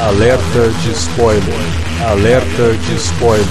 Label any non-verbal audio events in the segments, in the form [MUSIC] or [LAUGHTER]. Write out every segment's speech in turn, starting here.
Alerta de spoiler. Alerta de spoiler.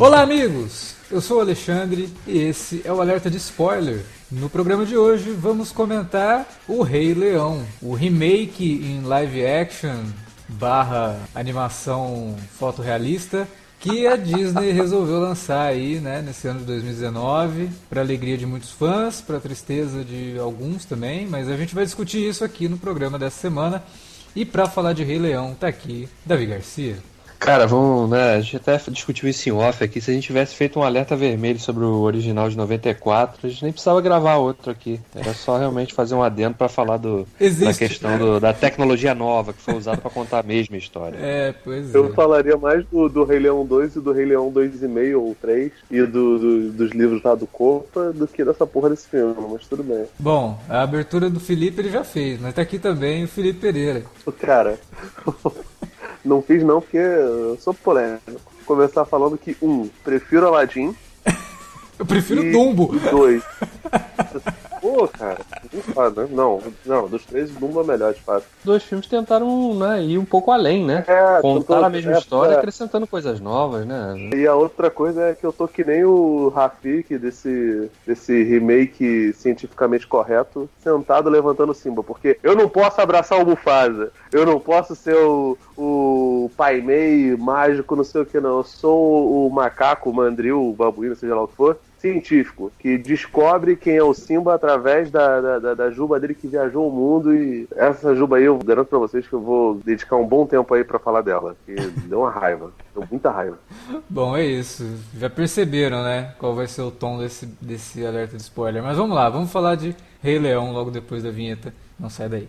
Olá, amigos! Eu sou o Alexandre e esse é o Alerta de Spoiler. No programa de hoje vamos comentar O Rei Leão, o remake em live action barra animação fotorrealista que a Disney [LAUGHS] resolveu lançar aí, né, nesse ano de 2019, para alegria de muitos fãs, para tristeza de alguns também, mas a gente vai discutir isso aqui no programa dessa semana. E para falar de Rei Leão, tá aqui Davi Garcia. Cara, vamos, né? A gente até discutiu isso em off aqui. Se a gente tivesse feito um alerta vermelho sobre o original de 94, a gente nem precisava gravar outro aqui. Era só realmente fazer um adendo para falar do, da questão do, da tecnologia nova que foi usada para contar a mesma história. É, pois é. Eu falaria mais do, do Rei Leão 2 e do Rei Leão 2,5 ou 3 e do, do, dos livros lá do Copa do que dessa porra desse filme, mas tudo bem. Bom, a abertura do Felipe ele já fez, mas tá aqui também o Felipe Pereira. O cara. [LAUGHS] Não fiz não, porque eu sou polêmico. Começar falando que, um, prefiro Aladdin. [LAUGHS] eu prefiro Dumbo. Dois. [LAUGHS] Pô, cara, né? não, não, dos três, o Dumbo é melhor, de fato. Dois filmes tentaram né, ir um pouco além, né? É, Contar tô, a mesma é, história, é. acrescentando coisas novas, né? E a outra coisa é que eu tô que nem o Rafik desse, desse remake cientificamente correto, sentado levantando o Simba, porque eu não posso abraçar o Mufasa, eu não posso ser o, o Pai Mei mágico, não sei o que não, eu sou o macaco, o mandril, o babuíno, seja lá o que for, científico que descobre quem é o Simba através da, da, da, juba dele que viajou o mundo e essa juba aí eu garanto pra vocês que eu vou dedicar um bom tempo aí para falar dela, que [LAUGHS] deu uma raiva, deu muita raiva. Bom, é isso. Já perceberam, né, qual vai ser o tom desse, desse alerta de spoiler. Mas vamos lá, vamos falar de Rei Leão logo depois da vinheta. Não sai daí.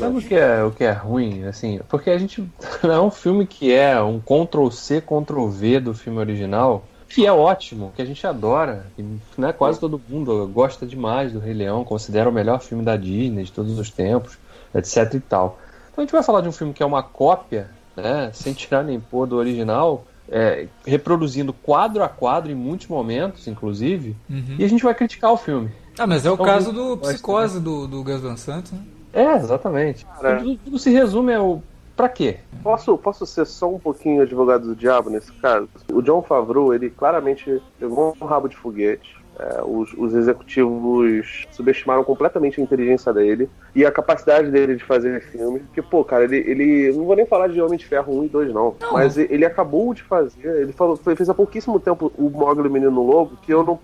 Sabe o que é o que é ruim, assim? Porque a gente [LAUGHS] é um filme que é um Ctrl C, Ctrl V do filme original, que é ótimo, que a gente adora, que né, quase todo mundo gosta demais do Rei Leão, considera o melhor filme da Disney de todos os tempos, etc e tal. Então a gente vai falar de um filme que é uma cópia, né, sem tirar nem pôr do original, é, reproduzindo quadro a quadro em muitos momentos, inclusive, uhum. e a gente vai criticar o filme. Ah, mas é o então, caso do Psicose do, do Gus Van Sant, né? É, exatamente. Tudo, tudo, se resume ao pra quê? Posso, posso ser só um pouquinho advogado do diabo nesse caso? O John Favreau, ele claramente pegou um rabo de foguete. É, os, os, executivos subestimaram completamente a inteligência dele e a capacidade dele de fazer filmes. Porque, pô, cara, ele, ele. Não vou nem falar de Homem de Ferro 1 e 2, não. não. Mas ele acabou de fazer. Ele falou, fez há pouquíssimo tempo o Mogli Menino Lobo, que eu não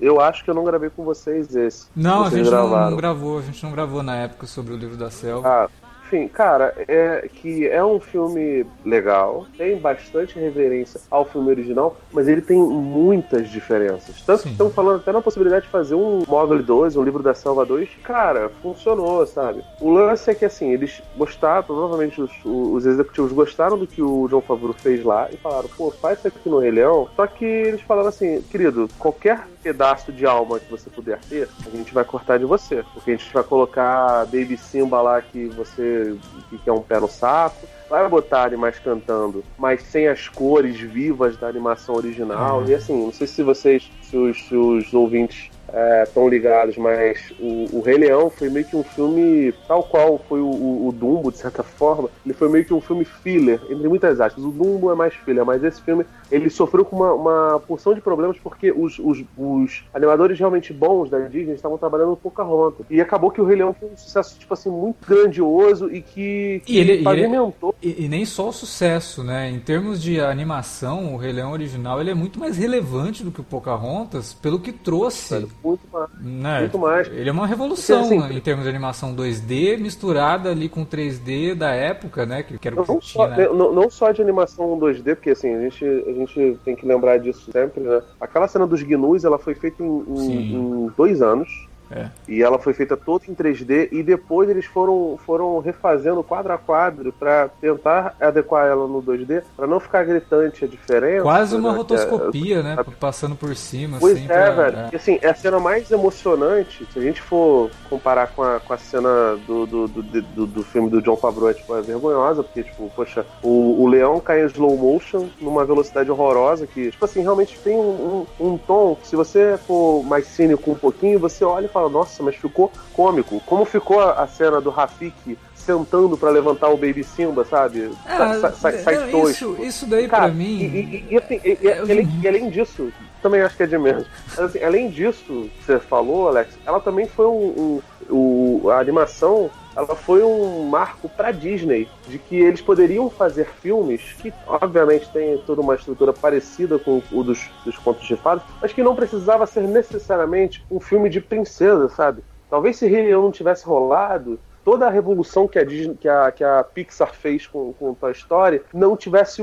eu acho que eu não gravei com vocês esse. Não, vocês a gente gravaram. não gravou, a gente não gravou na época sobre o livro da selva. Ah, enfim, cara, é que é um filme legal, tem bastante reverência ao filme original, mas ele tem muitas diferenças. Tanto Sim. que estão falando até na possibilidade de fazer um Mogli 2, um livro da Selva 2. Cara, funcionou, sabe? O lance é que assim, eles gostaram, provavelmente os, os executivos gostaram do que o João Favreau fez lá e falaram, pô, faz isso aqui no Rei Leão. Só que eles falaram assim, querido, qualquer pedaço de alma que você puder ter, a gente vai cortar de você. Porque a gente vai colocar Baby Simba lá que você que é um pé no saco. vai botar animais cantando, mas sem as cores vivas da animação original. Uhum. E assim, não sei se vocês, se os, se os ouvintes é, ligados, mas o, o, Rei Leão foi meio que um filme, tal qual foi o, o, o, Dumbo, de certa forma, ele foi meio que um filme filler, entre muitas aspas. O Dumbo é mais filler, mas esse filme ele sofreu com uma, uma porção de problemas porque os, os, os animadores realmente bons da Disney estavam trabalhando no Pocahontas. E acabou que o Rei Leão foi um sucesso, tipo assim, muito grandioso e que, que e ele, pavimentou. E, ele, e, e, nem só o sucesso, né? Em termos de animação, o Rei Leão original ele é muito mais relevante do que o Pocahontas pelo que trouxe. Muito mais. Né? Muito mais. Ele é uma revolução porque, assim, em termos de animação 2D misturada ali com 3D da época, né? Que, que era o que não, tinha, só, né? não, não só de animação 2D, porque assim, a gente, a gente tem que lembrar disso sempre, né? Aquela cena dos gnus, ela foi feita em, em, em dois anos. É. E ela foi feita toda em 3D e depois eles foram, foram refazendo quadro a quadro para tentar adequar ela no 2D, para não ficar gritante a diferença. Quase uma né? rotoscopia, é, né? Passando por cima. Pois assim, é, pra... velho. É. Assim, é a cena mais emocionante, se a gente for comparar com a, com a cena do, do, do, do, do filme do John Favreau, é, tipo, é vergonhosa, porque, tipo, poxa, o, o leão cai em slow motion numa velocidade horrorosa que, tipo assim, realmente tem um, um, um tom, se você for mais cínico um pouquinho, você olha e fala fala, nossa, mas ficou cômico. Como ficou a, cena do Rafik sentando para levantar o Baby Simba, sabe? Ah, sai, sai não, isso, isso daí Cara, pra mim. E, e, e, assim, e, e, além, além, disso, também acho que é de menos. Mas, assim, além disso, que você falou, Alex, ela também foi um, um, um a animação ela foi um marco para Disney de que eles poderiam fazer filmes que, obviamente, têm toda uma estrutura parecida com o dos, dos contos de fadas, mas que não precisava ser necessariamente um filme de princesa, sabe? Talvez se Rei Leão não tivesse rolado, toda a revolução que a, Disney, que a, que a Pixar fez com, com Toy Story não tivesse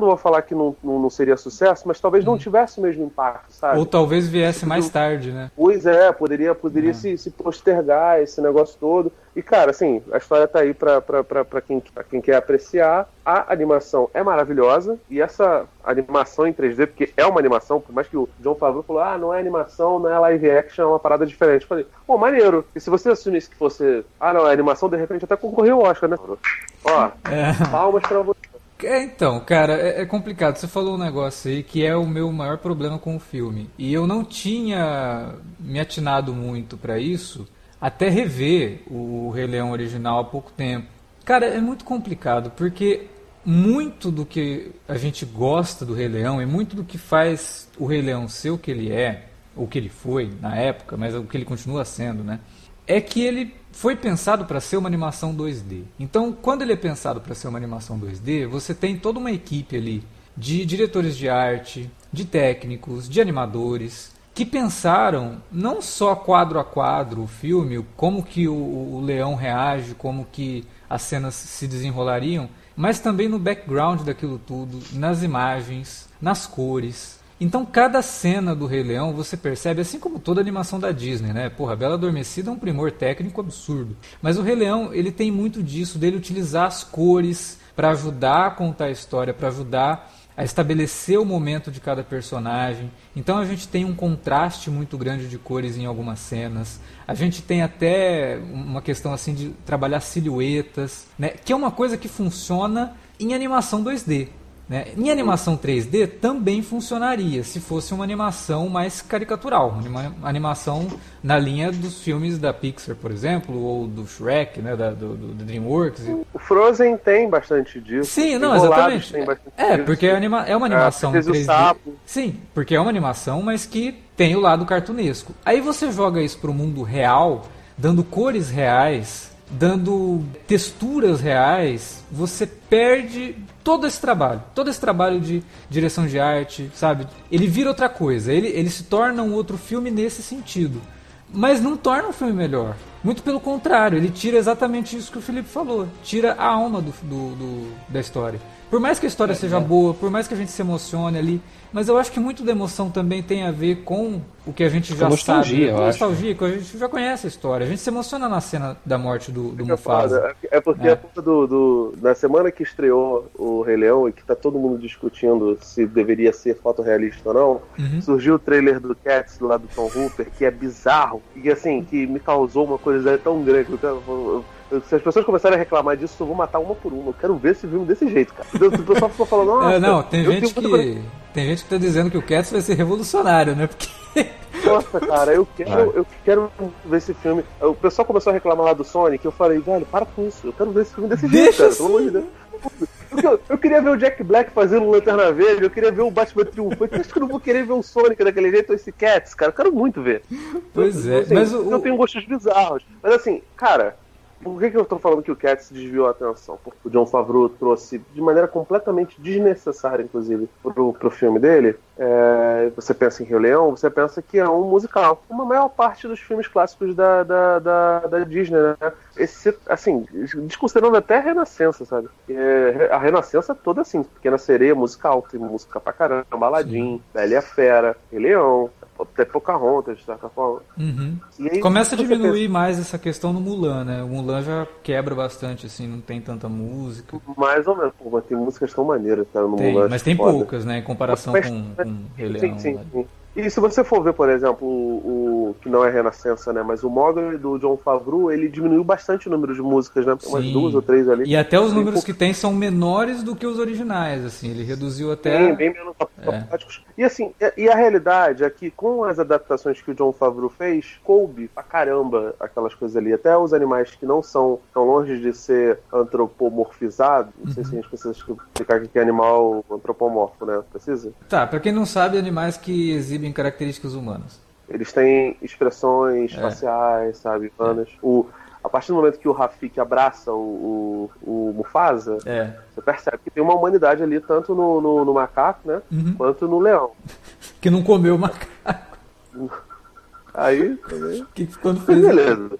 não vou falar que não, não, não seria sucesso, mas talvez não hum. tivesse o mesmo impacto, sabe? Ou talvez viesse mais tarde, né? Pois é, poderia, poderia é. se, se postergar esse negócio todo. E, cara, assim, a história tá aí pra, pra, pra, pra, quem, pra quem quer apreciar. A animação é maravilhosa. E essa animação em 3D, porque é uma animação, por mais que o John Favreau falou, ah, não é animação, não é live action, é uma parada diferente. Eu falei, pô, maneiro. E se você assumisse que fosse, ah, não, é animação, de repente até concorreu ao Oscar, né? Ó, é. palmas pra você. É, então, cara, é, é, complicado. Você falou um negócio aí que é o meu maior problema com o filme. E eu não tinha me atinado muito para isso até rever o Rei Leão original há pouco tempo. Cara, é muito complicado, porque muito do que a gente gosta do Rei Leão e muito do que faz o Rei Leão ser o que ele é, ou que ele foi na época, mas o que ele continua sendo, né? É que ele foi pensado para ser uma animação 2D. Então, quando ele é pensado para ser uma animação 2D, você tem toda uma equipe ali de diretores de arte, de técnicos, de animadores, que pensaram não só quadro a quadro o filme, como que o, o leão reage, como que as cenas se desenrolariam, mas também no background daquilo tudo, nas imagens, nas cores, então, cada cena do Rei Leão você percebe, assim como toda animação da Disney, né? Porra, Bela Adormecida é um primor técnico absurdo. Mas o Rei Leão, ele tem muito disso, dele utilizar as cores para ajudar a contar a história, para ajudar a estabelecer o momento de cada personagem. Então a gente tem um contraste muito grande de cores em algumas cenas. A gente tem até uma questão assim de trabalhar silhuetas, né? Que é uma coisa que funciona em animação 2D. Né? Em animação 3D também funcionaria se fosse uma animação mais caricatural, uma animação na linha dos filmes da Pixar, por exemplo, ou do Shrek, né, da, do, do DreamWorks. O Frozen tem bastante disso. Sim, não, exatamente. é, disso. porque é, anima é uma animação é, 3D. Sapo. Sim, porque é uma animação, mas que tem o lado cartunesco. Aí você joga isso para o mundo real, dando cores reais, dando texturas reais, você perde todo esse trabalho, todo esse trabalho de direção de arte, sabe? Ele vira outra coisa, ele, ele se torna um outro filme nesse sentido. Mas não torna um filme melhor. Muito pelo contrário, ele tira exatamente isso que o Felipe falou. Tira a alma do, do, do da história. Por mais que a história é, seja é. boa, por mais que a gente se emocione ali, mas eu acho que muito da emoção também tem a ver com o que a gente já nostalgia, sabe. Com nostalgia, que a gente já conhece a história. A gente se emociona na cena da morte do, do é Mufasa. É porque é. do, do, na semana que estreou o Rei Leão e que tá todo mundo discutindo se deveria ser fotorrealista ou não, uhum. surgiu o trailer do Cats lá do Tom Hooper, que é bizarro. E assim, que me causou uma curiosidade tão grande. Eu, eu, se as pessoas começarem a reclamar disso, eu vou matar uma por uma. Eu quero ver esse filme desse jeito, cara. O pessoal ficou falando, nossa. É, não, tem gente que. Tem gente que tá dizendo que o Cats vai ser revolucionário, né? Porque. [LAUGHS] Nossa, cara, eu quero, eu quero ver esse filme. O pessoal começou a reclamar lá do Sonic, eu falei, velho, para com isso. Eu quero ver esse filme desse Deixa jeito, cara. assim. Pelo amor de Deus. Porque eu, eu queria ver o Jack Black fazendo um Lanterna Verde, eu queria ver o Batman triunfante. Acho que eu não vou querer ver o Sonic daquele jeito ou esse Cats, cara. Eu quero muito ver. Pois é, Assim, mas o- Eu tenho gostos bizarros. Mas assim, cara, por que, que eu tô falando que o Cats desviou a atenção? Porque o John Favreau trouxe de maneira completamente desnecessária, inclusive, pro, pro filme dele. É, você pensa em Rei Leão, você pensa que é um musical. Uma maior parte dos filmes clássicos da, da, da, da Disney, né? Esse, assim, desconsiderando até a Renascença, sabe? É, a Renascença é toda assim, Pequena Sereia, musical, tem música pra caramba, Aladdin, Bela e a Fera, Rei Leão, até Pocahontas, de certa forma. Uhum. Aí, Começa a diminuir mais essa questão no Mulan, né? O Mulan já quebra bastante, assim, não tem tanta música. pensa, Mais ou menos, pô, mas tem músicas tão maneiras, cara, no Tem, Mulan. mas tem foda. poucas, né? Em comparação Mas- com, com Rei Sim, Leão. sim, né? sim. E se você for ver, por exemplo, o, o- que não é Renascença, né? Mas o Mogli do John Favreau, ele diminuiu bastante o número de músicas, né? Tem umas Sim. duas ou três ali. E até os Sim, números que tem são menores do que os originais, assim. Ele reduziu até. Bem, bem menos apáticos. E assim, e- e a realidade é que com as adaptações que o John Favreau fez, coube pra caramba aquelas coisas ali. Até os animais que não são tão longe de ser antropomorfizados. Não sei se a gente precisa explicar o que é animal antropomorfo, né? Precisa? Tá, pra quem não sabe, animais que exibem características humanas. Eles têm expressões É. faciais, sabe, humanas. O, a partir do momento que o Rafik abraça o, o, o Mufasa, É. você percebe que tem uma humanidade ali, tanto no, no, no macaco, né? Uhum. Quanto no leão. [LAUGHS] Que não comeu macaco. Aí, também. Que quando fez. beleza.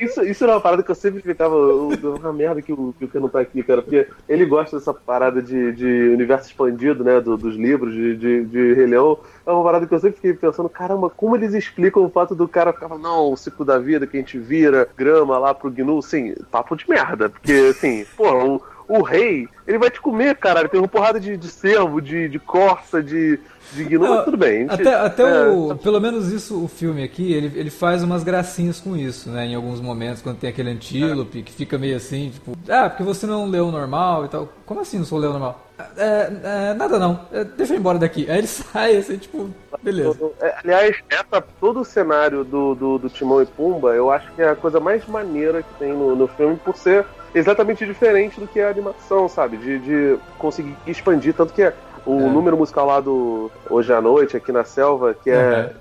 Isso, isso era uma parada que eu sempre ficava. Uma merda que o, Ken não tá aqui, cara. Porque ele gosta dessa parada de, de universo expandido, né? do- dos livros, de, de, de Rei Leão. É uma parada que eu sempre fiquei pensando: caramba, como eles explicam o fato do cara ficar falando, não, o ciclo da vida que a gente vira, grama lá pro Gnu. Sim, papo de merda. Porque, assim, pô, o, o rei, ele vai te comer, caralho. Tem uma porrada de, de cervo, de, de corça, de, de mas tudo bem. gente- Até, até é, o. Pelo menos isso, o filme aqui, ele, ele faz umas gracinhas com isso, né? Em alguns momentos, quando tem aquele antílope que fica meio assim, tipo, ah, porque você não é um leão normal e tal. Como assim não sou um leão normal? É, é, nada não, É, deixa eu ir embora daqui. Aí ele [LAUGHS] sai assim, tipo, beleza. É, Aliás, essa, todo o cenário do, do, do Timão e Pumba, eu acho que é a coisa mais maneira que tem no, no filme, por ser exatamente diferente do que a animação, sabe? De, de conseguir expandir. Tanto que o É. número musical lá do Hoje à Noite, aqui na selva, que é,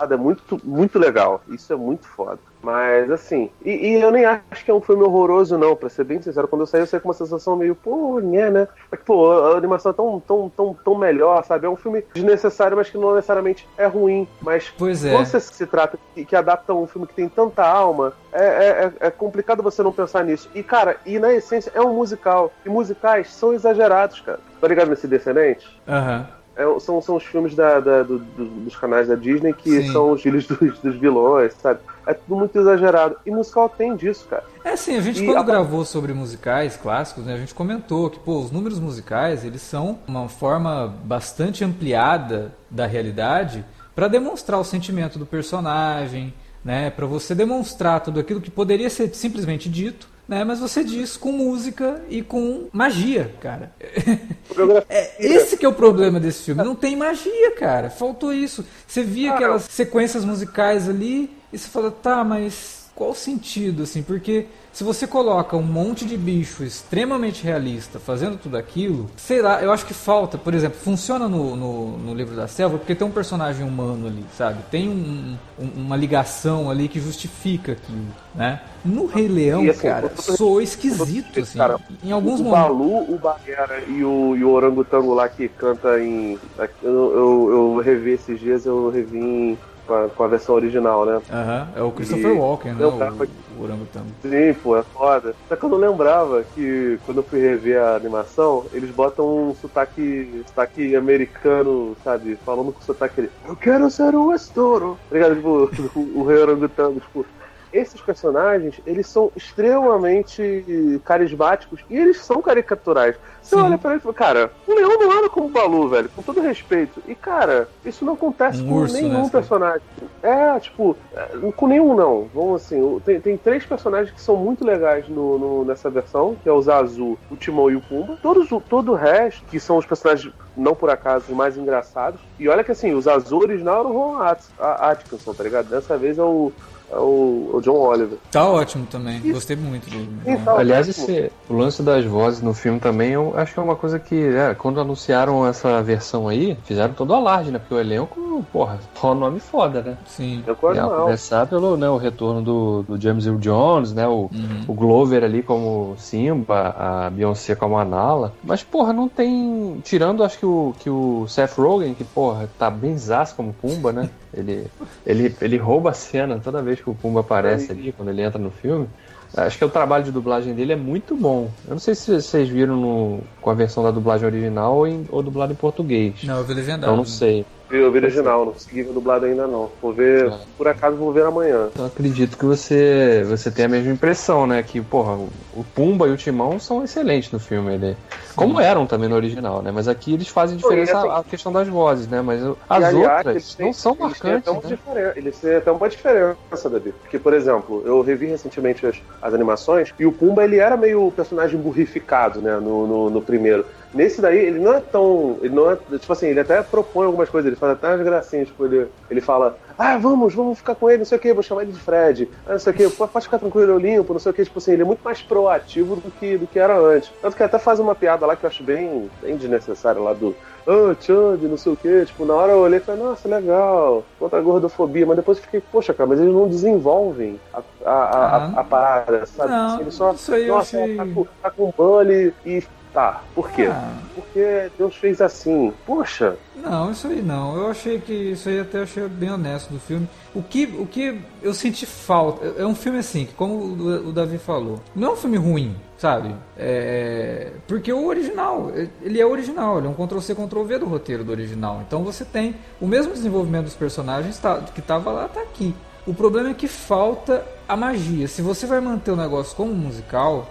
é muito, muito legal. Isso é muito foda. Mas assim, e, e eu nem acho que é um filme horroroso, não, pra ser bem sincero. Quando eu saí, eu saí com uma sensação meio, pô, né, né? É que, pô, a animação é tão, tão, tão, tão melhor, sabe? É um filme desnecessário, mas que não necessariamente é ruim. Mas Pois é. quando você se trata que, que adapta um filme que tem tanta alma, é, é, é- é complicado você não pensar nisso. E, cara, e na essência é um musical. E musicais são exagerados, cara. Tá ligado nesse Descendente? Aham. É, são, são os filmes da, da- do- do- dos canais da Disney que Sim. são os filhos dos, dos vilões, sabe? É tudo muito exagerado. E musical tem disso, cara. É assim, a gente E quando a- gravou sobre musicais clássicos, né, a gente comentou que pô, os números musicais eles são uma forma bastante ampliada da realidade para demonstrar o sentimento do personagem, né, para você demonstrar tudo aquilo que poderia ser simplesmente dito, né, mas você diz com música e com magia, cara. [LAUGHS] É, esse que é o problema desse filme. Não tem magia, cara. Faltou isso. Você via Ah, aquelas sequências musicais ali e você fala, tá, mas qual o sentido, assim? Porque se você coloca um monte de bicho extremamente realista fazendo tudo aquilo, sei lá, eu acho que falta, por exemplo, funciona no, no, no livro da selva porque tem um personagem humano ali, sabe? Tem um- um- uma ligação ali que justifica aquilo, né? No Rei Leão, assim, cara, respeito, esquisito, assim. cara, em alguns o momentos. Balu, o Bagheera e o, e o Orangotango lá que canta em. Eu, eu, eu revi esses dias, eu revi em- com, a, com a versão original, né? Aham, é o Christopher E- Walken, né? O, cara, foi- o orangotango. Sim, pô, é foda. Só que eu não lembrava que quando eu fui rever a animação, eles botam um sotaque, sotaque americano, sabe? Falando com sotaque ali. Eu quero ser o estouro. Tá ligado? Tipo, [LAUGHS] o, o rei orangotango, tipo. Esses personagens, eles são extremamente carismáticos e eles são caricaturais. Você Sim. olha pra ele e fala, cara, o leão não anda como o Balu, velho, com todo respeito. E, cara, isso não acontece Um com urso, nenhum né, personagem. É, tipo, é, com nenhum não. Vamos assim, tem, tem três personagens que são muito legais no, no- nessa versão, que é o Zazu, o Timão e o Pumba. Todos, todo o resto, que são os personagens, não por acaso, os mais engraçados. E olha que assim, o Zazu original era o Ron Atkinson, tá ligado? Dessa vez é o, é o, o John Oliver. Tá ótimo também. Gostei muito dele. Então, Aliás, esse, o lance das vozes no filme também, eu acho que é uma coisa que, é, quando anunciaram essa versão aí, fizeram todo o alarde, né? Porque o elenco, porra, [LAUGHS] só nome foda, né? Sim. Eu É, mal. começar pelo né, o retorno do, do James Earl Jones, né? O, o Glover ali como Simba, a Beyoncé como a Nala. Mas, porra, não tem. Tirando, acho que o, que o Seth Rogen, que, porra, tá bem zaço como Pumba, né? [LAUGHS] Ele, ele, ele rouba a cena toda vez que o Pumba aparece ali, quando ele entra no filme. Acho que o trabalho de dublagem dele é muito bom. Eu não sei se vocês viram no, com a versão da dublagem original ou, em, ou dublado em português. Não, eu vi legendado. Então não sei. Eu vi original, não consegui ver dublado ainda não. Vou ver, É. por acaso vou ver amanhã. Então acredito que você, você tem a mesma impressão, né? Que, porra, o, o Pumba e o Timão são excelentes no filme. Ele, como eram também no original, né? Mas aqui eles fazem diferença assim- a, a questão das vozes, né? Mas o- as aliás, outras têm- não são eles têm marcantes, uma né? Eles têm até uma diferença, Davi. Porque, por exemplo, eu revi recentemente as, as animações e o Pumba ele era meio personagem burrificado, né? No, no, no primeiro. Nesse daí, ele não é tão. Ele não é. Tipo assim, ele até propõe algumas coisas, ele faz até umas gracinhas. Tipo, ele, ele fala: Ah, vamos, vamos ficar com ele, não sei o que, vou chamar ele de Fred. Ah, não sei o que, pode ficar tranquilo, eu limpo, não sei o que. Tipo assim, ele é muito mais proativo do que, do que era antes. Tanto que até faz uma piada lá que eu acho bem, bem desnecessária lá do. Ah, Chand, não sei o que. Tipo, na hora eu olhei e falei, nossa, legal, contra a gordofobia. Mas depois eu fiquei, poxa, cara, mas eles não desenvolvem a, a, a, a- a parada, sabe? Não, Assim, eles só. isso aí eu nossa, achei- tá, com, tá com bully e. Tá, por quê? Ah, Porque Deus fez assim. Poxa, Não, isso aí não. Eu achei que isso aí até achei bem honesto do filme. O que, o que eu senti falta é um filme assim, que como o, Davi falou, não é um filme ruim, sabe? É, porque o original, ele é original, ele é um Ctrl C Ctrl V do roteiro do original. Então você tem o mesmo desenvolvimento dos personagens tá, que estava lá, tá aqui. O problema é que falta a magia. Se você vai manter o negócio como musical,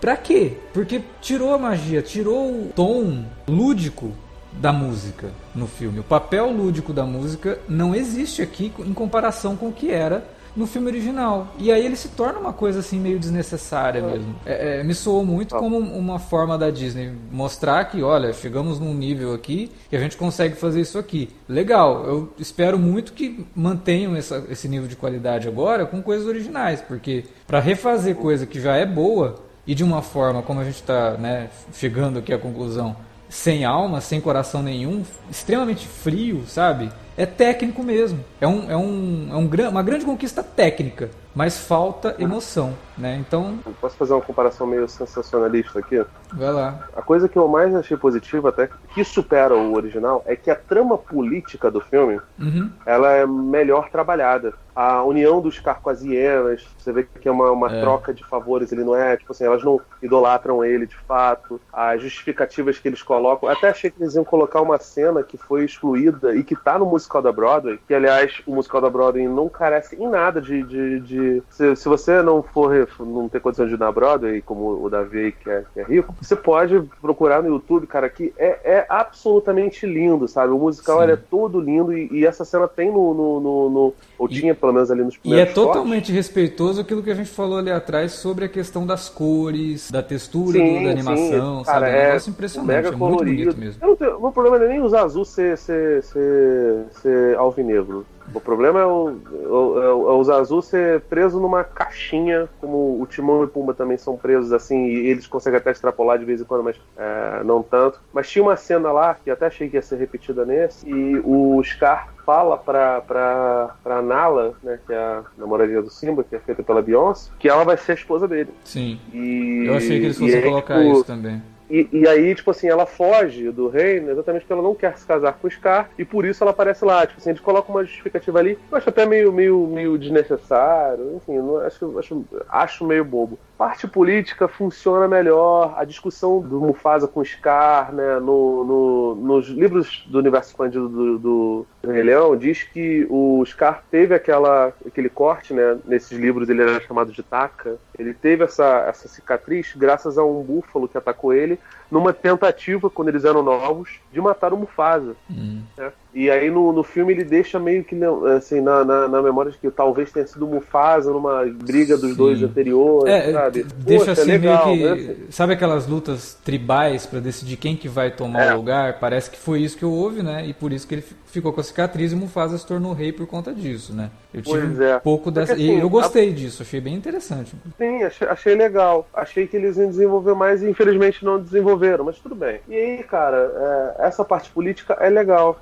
Pra quê? Porque tirou a magia, tirou o tom lúdico da música no filme. O papel lúdico da música não existe aqui em comparação com o que era no filme original. E aí ele se torna uma coisa assim meio desnecessária mesmo. É, é, me soou muito como uma forma da Disney mostrar que, olha, chegamos num nível aqui que a gente consegue fazer isso aqui. Legal, eu espero muito que mantenham essa- esse nível de qualidade agora com coisas originais, porque para refazer coisa que já é boa e de uma forma como a gente está né, chegando aqui à conclusão, sem alma, sem coração nenhum, extremamente frio, sabe? É técnico mesmo. É, um, é, um, é um, uma grande conquista técnica, mas falta emoção, né? Então, posso fazer uma comparação meio sensacionalista aqui? vai lá. A coisa que eu mais achei positiva, até que supera o original, é que a trama política do filme Uhum. ela é melhor trabalhada. A união dos Scar com as hienas, você vê que é uma, uma É. troca de favores, ele não é, tipo assim, elas não idolatram ele de fato. As justificativas que eles colocam, até achei que eles iam colocar uma cena que foi excluída e que tá no musical da Broadway, que aliás, o musical da Broadway não carece em nada de. de, de- se, se você não for não ter condição de ir na Broadway, como o Davi que é, que é rico, você pode procurar no YouTube, cara, que é, é absolutamente lindo, sabe? O musical é todo lindo e, e essa cena tem no, no, no- no- ou tinha pelo menos ali nos E é primeiros cortes. totalmente respeitoso aquilo que a gente falou ali atrás sobre a questão das cores, da textura Sim, do- da animação, sim, sabe? cara, É um é negócio impressionante, mega é muito colorido. bonito mesmo. Eu não tenho, o problema não é nem usar azul ser, ser, ser, ser alvinegro. O problema é, o, o- é o- é usar azul ser preso numa caixinha, como o Timão e o Pumba também são presos assim, e eles conseguem até extrapolar de vez em quando, mas é, não tanto. Mas tinha uma cena lá, que até achei que ia ser repetida nesse, e o Scar fala pra, pra, pra Nala, né, que é a namoradinha do Simba, que é feita pela Beyoncé, que ela vai ser a esposa dele. Sim. E, Eu achei que eles fossem colocar tipo, isso também. E, e aí, tipo assim, ela foge do reino exatamente porque ela não quer se casar com o Scar e por isso ela aparece lá. Tipo assim, eles colocam uma justificativa ali. Eu acho até meio, meio, meio desnecessário. Enfim, acho, acho, acho meio bobo. Parte política funciona melhor. A discussão do Mufasa com o Scar, né? No, no- nos livros do universo expandido do, do do Rei Leão diz que o Scar teve aquela, aquele corte, né? Nesses livros ele era chamado de taca. Ele teve essa, essa cicatriz graças a um búfalo que atacou ele numa tentativa, quando eles eram novos, de matar o Mufasa. Hum. né? E aí no, no filme ele deixa meio que assim, na, na, na memória de que talvez tenha sido Mufasa numa briga dos Sim. dois anteriores, É, sabe? deixa Poxa, assim legal, meio que. né? Sabe aquelas lutas tribais pra decidir quem que vai tomar É. o lugar? Parece que foi isso que houve, né? E por isso que ele fi- ficou com a cicatriz e Mufasa se tornou rei por conta disso, né? Eu tive Pois um é. pouco dessa. Porque, e assim, eu gostei disso, achei bem interessante. Sim, achei, achei legal. Achei que eles iam desenvolver mais e infelizmente não desenvolveram, mas tudo bem. E aí, cara, é, essa parte política é legal,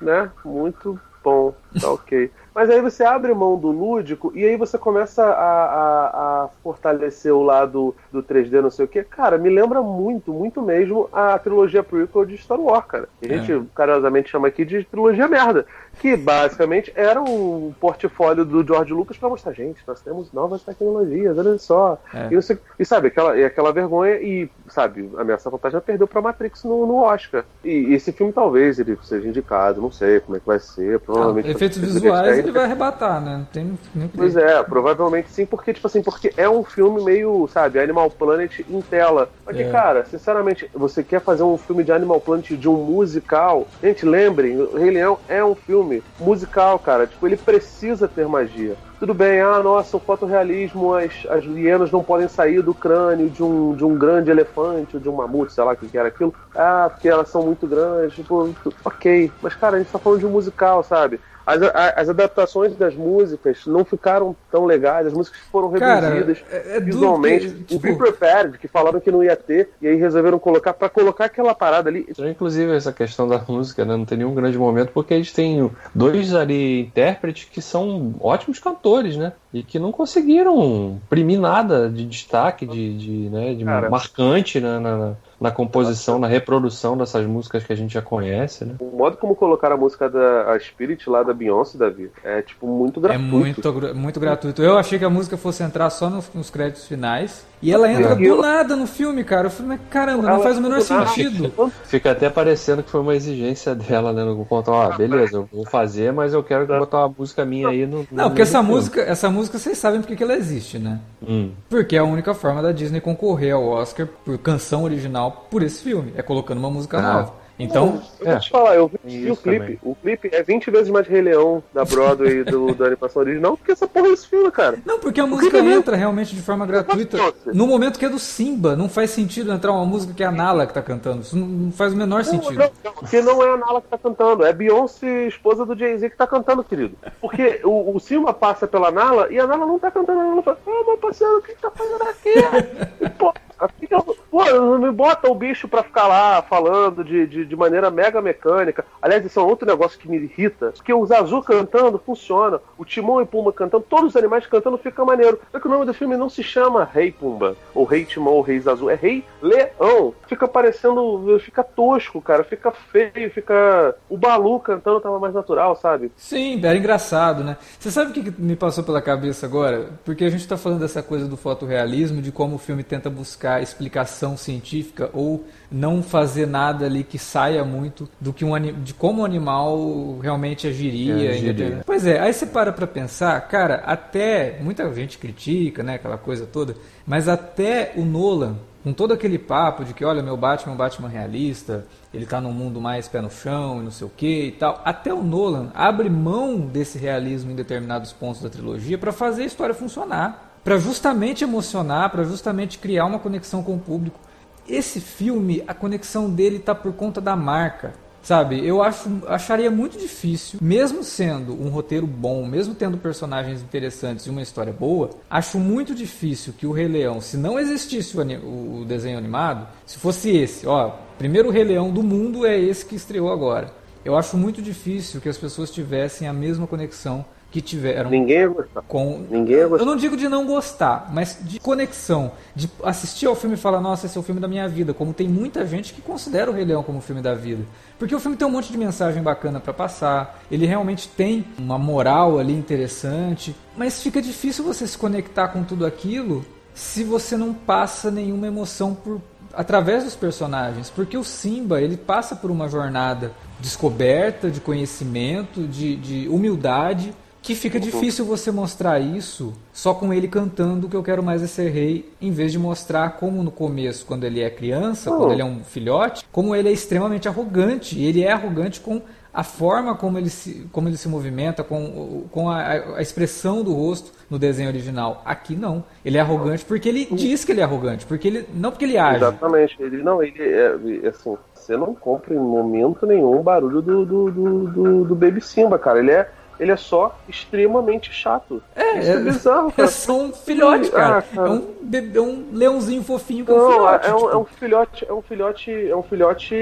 né? Muito bom, tá ok. Mas aí você abre mão do lúdico e aí você começa a, a- a fortalecer o lado do 3D, não sei o que. Cara, me lembra muito, muito mesmo a trilogia prequel de Star Wars, cara. Que a gente É. carinhosamente chama aqui de trilogia merda. Que basicamente era um portfólio do George Lucas pra mostrar, gente, nós temos novas tecnologias, olha só. É. E, e sabe, aquela, e aquela vergonha, e sabe, a Ameaça Fantasma perdeu pra Matrix no, no Oscar. E esse filme talvez ele seja indicado, não sei como é que vai ser, Ah, provavelmente. efeitos vai ser visuais diferente. ele vai arrebatar, né? Não tem nem Pois é, provavelmente sim, porque, tipo assim, porque é um filme meio, sabe, Animal Planet em tela. Mas que, É. cara, sinceramente, você quer fazer um filme de Animal Planet de um musical? Gente, lembrem, o Rei Leão é um filme musical, cara. Tipo, ele precisa ter magia. Tudo bem, ah, nossa, o fotorrealismo, as, as hienas não podem sair do crânio de um, de um grande elefante ou de um mamute, sei lá o que, que era aquilo. Ah, porque elas são muito grandes. Tipo, ok. Mas, cara, a gente tá falando de um musical, sabe? As, as adaptações das músicas não ficaram tão legais, as músicas foram Cara, reduzidas é- é duro visualmente. porque, o Be tipo- Prepared, que falaram que não ia ter, e aí resolveram colocar, pra colocar aquela parada ali. Inclusive essa questão da música, né? Não tem nenhum grande momento, porque a gente tem dois ali intérpretes que são ótimos cantores, né? E que não conseguiram imprimir nada de destaque, de, de, né, de Cara. marcante né, na, na, na composição, na reprodução dessas músicas que a gente já conhece, né? O modo como colocaram a música da a Spirit lá da Beyoncé, Davi, é tipo muito É gratuito. muito, gra- muito gratuito. Eu achei que a música fosse entrar só nos, nos créditos finais. E ela entra É. do nada no filme, cara. Eu falei, mas caramba, não Ela- faz o menor sentido. Fica até parecendo que foi uma exigência dela, né? No contar, ó, beleza, eu vou fazer, mas eu quero botar uma música minha aí no. Não, no porque essa filme. música, essa música vocês sabem porque que ela existe, né? Hum. Porque é a única forma da Disney concorrer ao Oscar por canção original por esse filme. É colocando uma música Ah. nova. Então, Eu vou É. te falar, eu vi o clipe. também. O clipe é 20 vezes mais Rei Leão da Broadway do, [LAUGHS] da animação original do que essa porra desse filme, cara. Não, porque a música que que é entra realmente de forma gratuita. No momento que é do Simba, não faz sentido entrar uma música que é a Nala que tá cantando. Isso não- não faz o menor sentido. Não, não, porque não é a Nala que tá cantando, é Beyoncé, esposa do Jay-Z, que tá cantando, querido. Porque o, o Silma passa pela Nala e a Nala não tá cantando. A Nala fala, ah, meu parceiro, o que que tá fazendo aqui? [LAUGHS] E, pô, assim que eu- pô, não me bota o bicho pra ficar lá falando de, de, de maneira mega mecânica. Aliás, isso é outro negócio que me irrita. Porque o Zazu cantando funciona, o Timão e Pumba cantando, todos os animais cantando fica maneiro. Só que o nome do filme não se chama Rei Pumba, ou Rei Timão, ou Rei Zazu, é Rei Leão. Fica parecendo, fica tosco, cara, fica feio, fica. O Balu cantando tava mais natural, sabe? Sim, era engraçado, né? Você sabe o que me passou pela cabeça agora? Porque a gente tá falando dessa coisa do fotorrealismo, de como o filme tenta buscar explicação científica ou não fazer nada ali que saia muito do que um de como o animal realmente agiria. É, agiria. Pois é, aí você para pra pensar, cara, até muita gente critica, né, aquela coisa toda, mas até o Nolan, com todo aquele papo de que, olha, meu Batman é um Batman realista, ele tá num mundo mais pé no chão e não sei o que e tal, até o Nolan abre mão desse realismo em determinados pontos da trilogia pra fazer a história funcionar, Pra justamente emocionar, pra justamente criar uma conexão com o público. Esse filme, a conexão dele tá por conta da marca. Sabe, eu acho, acharia muito difícil, mesmo sendo um roteiro bom, mesmo tendo personagens interessantes e uma história boa, acho muito difícil que o Rei Leão, se não existisse o, o desenho animado, se fosse esse, ó, primeiro Rei Leão do mundo é esse que estreou agora. Eu acho muito difícil que as pessoas tivessem a mesma conexão que tiveram Ninguém ia gostar. com. Ninguém ia gostar. Eu não digo de não gostar, mas de conexão. De assistir ao filme e falar, nossa, esse é o filme da minha vida. Como tem muita gente que considera o Rei Leão como o filme da vida. Porque o filme tem um monte de mensagem bacana pra passar. Ele realmente tem uma moral ali interessante. Mas fica difícil você se conectar com tudo aquilo se você não passa nenhuma emoção por através dos personagens, porque o Simba ele passa por uma jornada descoberta, de conhecimento, de, de humildade, que fica difícil você mostrar isso só com ele cantando que eu quero mais é ser rei, em vez de mostrar como no começo, quando ele é criança, Não. quando ele é um filhote, como ele é extremamente arrogante. E ele é arrogante com a forma como ele se, como ele se movimenta, com, com a, a expressão do rosto no desenho original. Aqui não. Ele é arrogante porque ele diz que ele é arrogante, porque ele não porque ele age. Exatamente. Ele não, ele é é assim. Você não compra em momento nenhum o barulho do, do, do, do, do Baby Simba, cara. Ele é, ele é só extremamente chato. É, Isso é, bizarro, [LAUGHS] É cara. só um filhote, Ah, cara. cara. É um, bebê, é um leãozinho fofinho que é um Não, filhote. é, um, tipo. é um filhote, é um filhote, é um filhote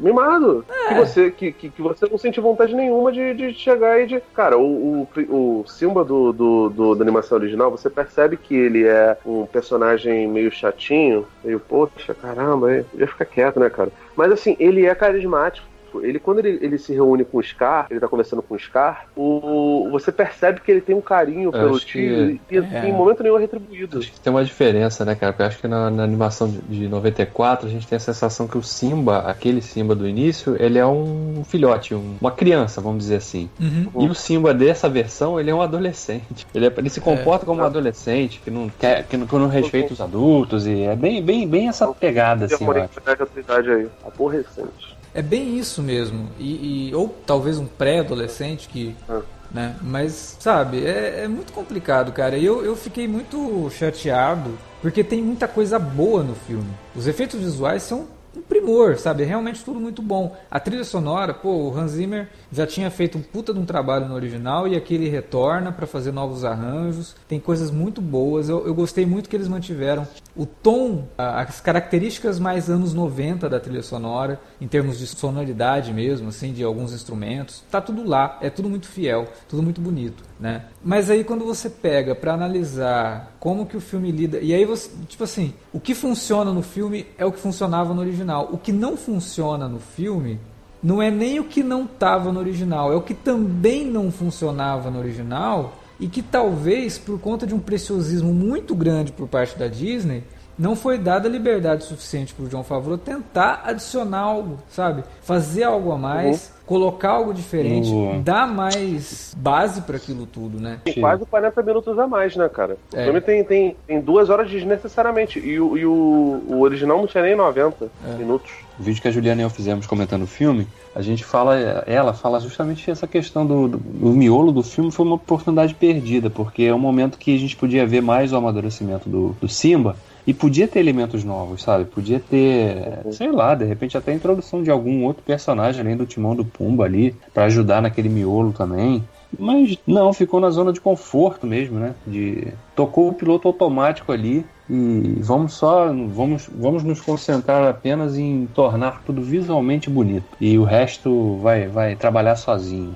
mimado. Que você, que, que, que você não sente vontade nenhuma de, de chegar e de. Cara, o, o, o Simba do, do, do- da animação original, você percebe que ele é um personagem meio chatinho, meio, poxa, caramba, podia ficar quieto, né, cara? Mas assim, ele é carismático. Ele, quando ele, ele se reúne com o Scar, ele tá conversando com o Scar, o, você percebe que ele tem um carinho Eu pelo acho que- tio e, e é. em momento nenhum é retribuído. Acho que tem uma diferença, né, cara? Porque eu acho que na, na animação de, de 94 a gente tem a sensação que o Simba, aquele Simba do início, ele é um filhote, um- uma criança, vamos dizer assim. Uhum. E o Simba dessa versão, ele é um adolescente. Ele, é- ele se comporta como um adolescente, que não quer, que não, que não respeita os adultos, e é bem, bem, bem essa pegada, assim, eu acho. aí, aborrecente. É bem isso mesmo. E, e- ou talvez um pré-adolescente que. Ah. Né? Mas, sabe, é, é muito complicado, cara. E eu, eu fiquei muito chateado porque tem muita coisa boa no filme. Os efeitos visuais são um primor, sabe? É realmente tudo muito bom. A trilha sonora, pô, o Hans Zimmer já tinha feito um puta de um trabalho no original e aqui ele retorna para fazer novos arranjos. Tem coisas muito boas. Eu, eu gostei muito que eles mantiveram o tom, as características mais anos 90 da trilha sonora, em termos de sonoridade mesmo, assim, de alguns instrumentos. Tá tudo lá, é tudo muito fiel, tudo muito bonito, né? Mas aí quando você pega para analisar como que o filme lida, e aí você, tipo assim, o que funciona no filme é o que funcionava no original. O que não funciona no filme não é nem o que não estava no original, é o que também não funcionava no original e que talvez por conta de um preciosismo muito grande por parte da Disney não foi dada liberdade suficiente para o John Favreau tentar adicionar algo, sabe? Fazer algo a mais, colocar algo diferente, Uhum. dar mais base para aquilo tudo, né? Tem quase 40 minutos a mais, né, cara? O É. filme tem, tem, tem duas horas desnecessariamente. E, o, e o, o original não tinha nem 90 É. minutos. O vídeo que a Juliana e eu fizemos comentando o filme, a gente fala, ela fala justamente essa questão do, do, do miolo do filme foi uma oportunidade perdida, porque é um momento que a gente podia ver mais o amadurecimento do, do Simba e podia ter elementos novos, sabe? Podia ter, sei lá, de repente até a introdução de algum outro personagem além do Timão do Pumba ali, pra ajudar naquele miolo também. Mas não, ficou na zona de conforto mesmo, né? De tocou o piloto automático ali e vamos só vamos vamos nos concentrar apenas em tornar tudo visualmente bonito e o resto vai vai trabalhar sozinho.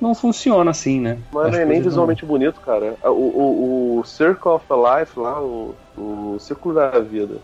Não funciona assim, né? Mas As não é nem coisas não- visualmente bonito, cara. O, o, o Circle of Life lá, o, o Círculo da Vida.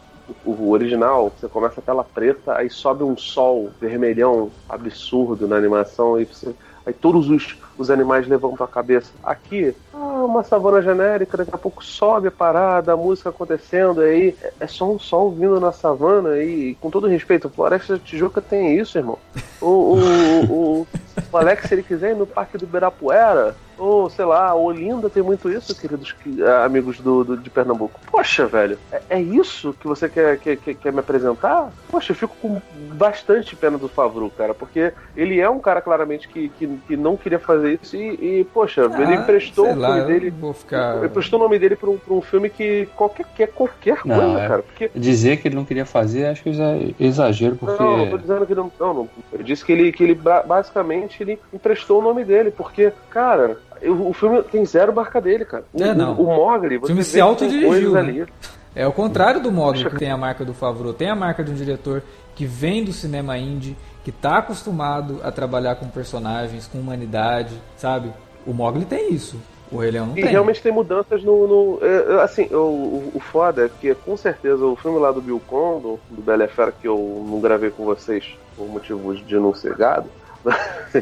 O, o original, você começa a tela preta, aí sobe um sol vermelhão absurdo na animação, e você, aí todos os, os animais levantam a cabeça. Aqui, ah, uma savana genérica, daqui a pouco sobe a parada, a música acontecendo, aí é- é só um sol vindo na savana, e com todo respeito, a Floresta da Tijuca tem isso, irmão. O, o, o, o Alex, se ele quiser ir no Parque do Ibirapuera, ou sei lá, Olinda tem muito isso, queridos que- ah, amigos do, do- de Pernambuco. Poxa, velho, é, é isso que você quer, quer, quer, quer me apresentar? Poxa, eu fico com bastante pena do Favru, cara, porque ele é um cara claramente que, que, que não queria fazer isso e, e, poxa, ele Ah, emprestou sei o nome eu dele. Vou ficar. Ele emprestou o nome dele pra um, pra um filme que qualquer, que é qualquer Não, coisa, é- cara. Porque Dizer que ele não queria fazer, acho que é exagero, porque Não, não tô dizendo que não, não, não. Eu disse que ele, que ele ba- basicamente ele emprestou o nome dele, porque, cara, o, o filme tem zero marca dele, cara. O, É, não. o, o Mogli, você filme vê se autodirigiu, né? ali. É o contrário do Mogli, que tem a marca do Favreau, tem a marca de um diretor que vem do cinema indie, que tá acostumado a trabalhar com personagens, com humanidade, sabe? O Mogli tem isso. O Rei Leão não E tem. realmente tem mudanças no. no- é, é, assim, o, o, o foda é que com certeza o filme lá do Bill Condon, do Bela Fera, que eu não gravei com vocês por motivos de não ser gado,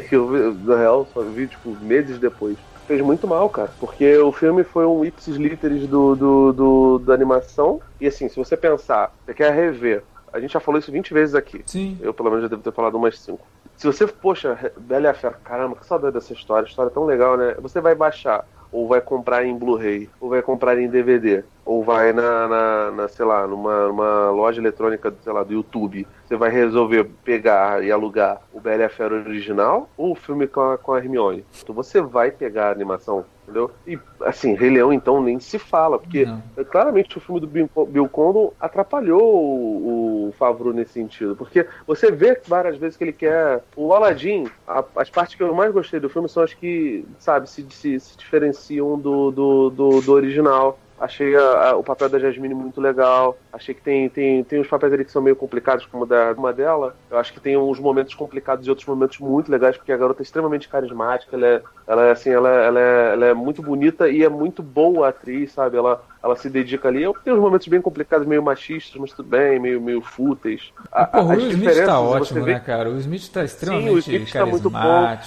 que [LAUGHS] eu, vi- na real, só vi tipo, meses depois. Fez muito mal, cara. Porque o filme foi um ipsis literis do, do, do, da animação. E assim, se você pensar, você quer rever. A gente já falou isso 20 vezes aqui. Sim. Eu, pelo menos, já devo ter falado umas 5. Se você, poxa, Bela e a Fera, caramba, que saudade dessa história, história tão legal, né? Você vai baixar, ou vai comprar em Blu-ray, ou vai comprar em DVD, ou vai na, na, na sei lá, numa, numa, loja eletrônica, sei lá, do YouTube. Você vai resolver pegar e alugar o Bela e a Fera original ou o filme com a, com a Hermione. Então você vai pegar a animação entendeu? E, assim, Rei Leão, então, nem se fala, porque é, claramente o filme do Bill, Bill Condon atrapalhou o, o Favreau nesse sentido, porque você vê várias vezes que ele quer... O Aladdin, a, as partes que eu mais gostei do filme são as que, sabe, se, se, se diferenciam do, do, do, do original. Achei a, a, o papel da Jasmine muito legal. Achei que tem, tem, tem uns papéis ali que são meio complicados, como da, uma dela. Eu acho que tem uns momentos complicados e outros momentos muito legais, porque a garota é extremamente carismática. Ela é, ela é assim, ela, ela, é, ela é muito bonita e é muito boa atriz, sabe? Ela, ela se dedica ali. Eu tenho uns momentos bem complicados, meio machistas, mas tudo bem, meio, meio fúteis. A, Pô, o Smith tá ótimo, né, cara? O Smith tá extremamente Sim, o Smith tá muito bom.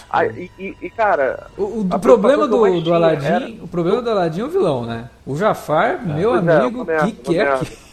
Ah, e, e, e, cara... O, o problema do, do Aladdin, era... o problema do Aladdin é o vilão, né? O Jafar, é, meu amigo, o que que é que...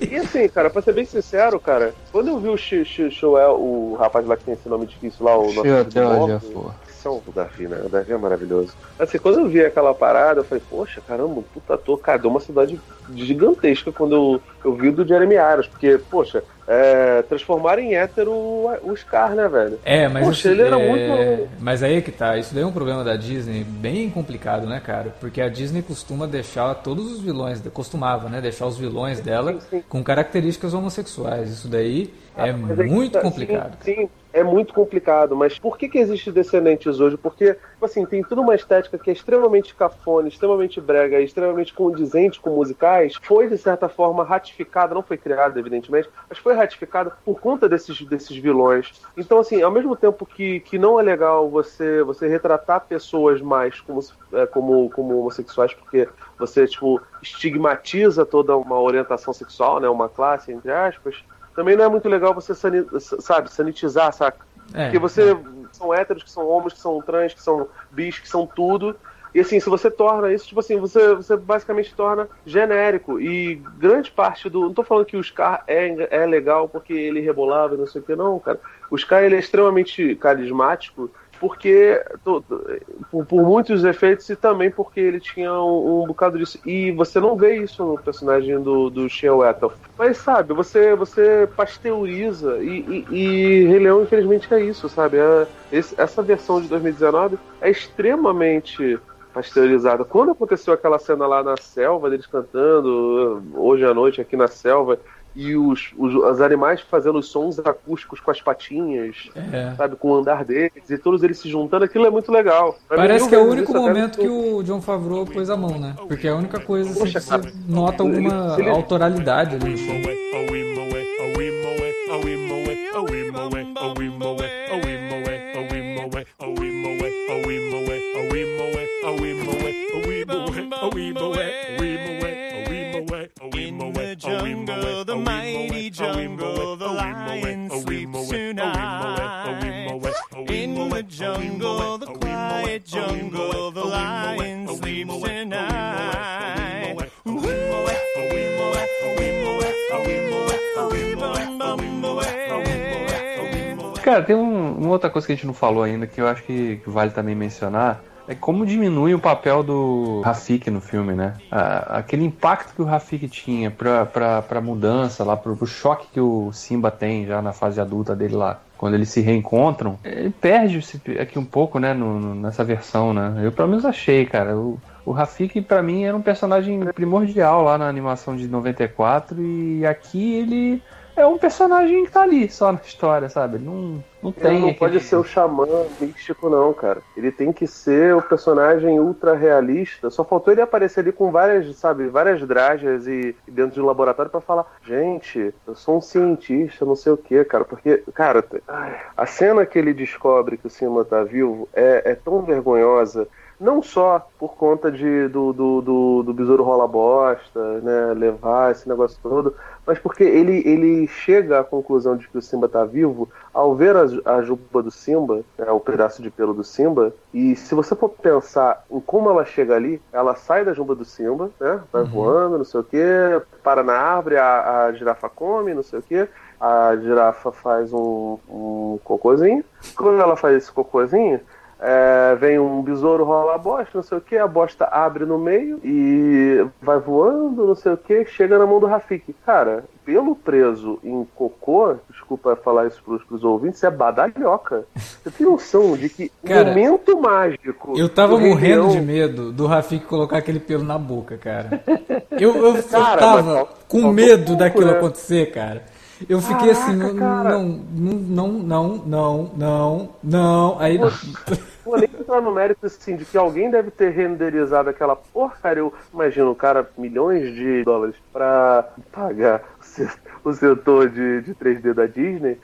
E assim, cara, pra ser bem sincero, cara, quando eu vi o Shoel, o rapaz lá que tem esse nome difícil lá, o nosso são o Davi, né? O Davi é maravilhoso. Assim, quando eu vi aquela parada, eu falei, poxa, caramba, puta ator, cara, deu uma cidade gigantesca quando eu, eu vi do Jeremy Irons, porque, poxa, é, transformar em hétero o Scar, né, velho? É, mas Poxa, ele era é... muito. Mas aí é que tá, isso daí é um problema da Disney bem complicado, né, cara? Porque a Disney costuma deixar todos os vilões, costumava, né, deixar os vilões dela sim, sim. com características homossexuais. Isso daí é ah, muito é, complicado. Sim, sim, é muito complicado, mas por que, que existe descendentes hoje? Porque, tipo assim, tem toda uma estética que é extremamente cafona, extremamente brega, extremamente condizente com musicais, foi de certa forma ratificada, não foi criada, evidentemente, mas foi ratificada por conta desses, desses vilões. Então, assim, ao mesmo tempo que, que não é legal você, você retratar pessoas mais como, é, como, como homossexuais, porque você, tipo, estigmatiza toda uma orientação sexual, né, uma classe, entre aspas, também não é muito legal você, sanit, sabe, sanitizar, saca? É, Porque você. É. São héteros, que são homens, que são trans, que são bis, que são tudo. E assim, se você torna isso, tipo assim, você, você basicamente torna genérico. E grande parte do. Não tô falando que o Scar é, é legal porque ele rebolava e não sei o que, não, cara. O Scar ele é extremamente carismático porque por, por, muitos efeitos e também porque ele tinha um, um, bocado disso. E você não vê isso no personagem do, do Shea Wetter. Mas sabe, você, você pasteuriza e, e, e Rei Leão, infelizmente, é isso, sabe? É, esse, essa versão de 2019 é extremamente pasteurizada. Quando aconteceu aquela cena lá na selva, deles cantando hoje à noite aqui na selva, e os, os, os, animais fazendo os sons acústicos com as patinhas, é. sabe, com o andar deles, e todos eles se juntando, aquilo é muito legal. Pra Parece mim, que é o único momento que o John Favreau pôs a mão, né? Porque é a única coisa assim, Poxa, que você nota alguma ele, ele... autoralidade ali no som. Jungle, the mighty jungle, the lion sleeps tonight. In the jungle, the quiet jungle, the lion sleeps tonight. Cara, tem um, uma outra coisa que a gente não falou ainda que eu acho que, que vale também mencionar é como diminui o papel do Rafik no filme, né? aquele impacto que o Rafik tinha pra, pra, pra mudança lá, pro, pro choque que o Simba tem já na fase adulta dele lá quando eles se reencontram, ele perde aqui um pouco, né, no, no, nessa versão, né? Eu pelo menos achei, cara. O, o Rafik, para mim, era um personagem primordial lá na animação de 94 e aqui ele é um personagem que tá ali só na história, sabe? Ele não, não tem. Ele não aquele... pode ser o xamã místico, não, cara. Ele tem que ser o personagem ultra realista. Só faltou ele aparecer ali com várias, sabe, várias dragas e, e dentro de um laboratório para falar: gente, eu sou um cientista, não sei o que, cara. Porque, cara, a cena que ele descobre que o Simba tá vivo é, é tão vergonhosa não só por conta de, do, do, do, do besouro rola bosta, né, levar esse negócio todo, mas porque ele, ele chega à conclusão de que o Simba está vivo ao ver a, a juba do Simba, né, o pedaço de pelo do Simba, e se você for pensar em como ela chega ali, ela sai da juba do Simba, né, vai uhum. voando, não sei o que, para na árvore, a, a girafa come, não sei o que, a girafa faz um, um cocôzinho. Quando ela faz esse cocôzinho, é, vem um besouro rola a bosta, não sei o que, a bosta abre no meio e vai voando, não sei o que, chega na mão do Rafik. Cara, pelo preso em cocô, desculpa falar isso pros, pros ouvintes, é badalhoca. Você tem noção de que Cara, momento mágico. Eu tava morrendo Leão- de medo do Rafik colocar aquele pelo na boca, cara. Eu, eu, eu Cara, tava mas com falta medo pouco, daquilo né? acontecer, cara. Eu fiquei Caraca, assim, cara. não, não, não, não, não, não. Aí. Vou nem entrar no mérito assim, de que alguém deve ter renderizado aquela porcaria. Eu imagino, o cara, milhões de dólares pra pagar o se- o setor de, de 3D da Disney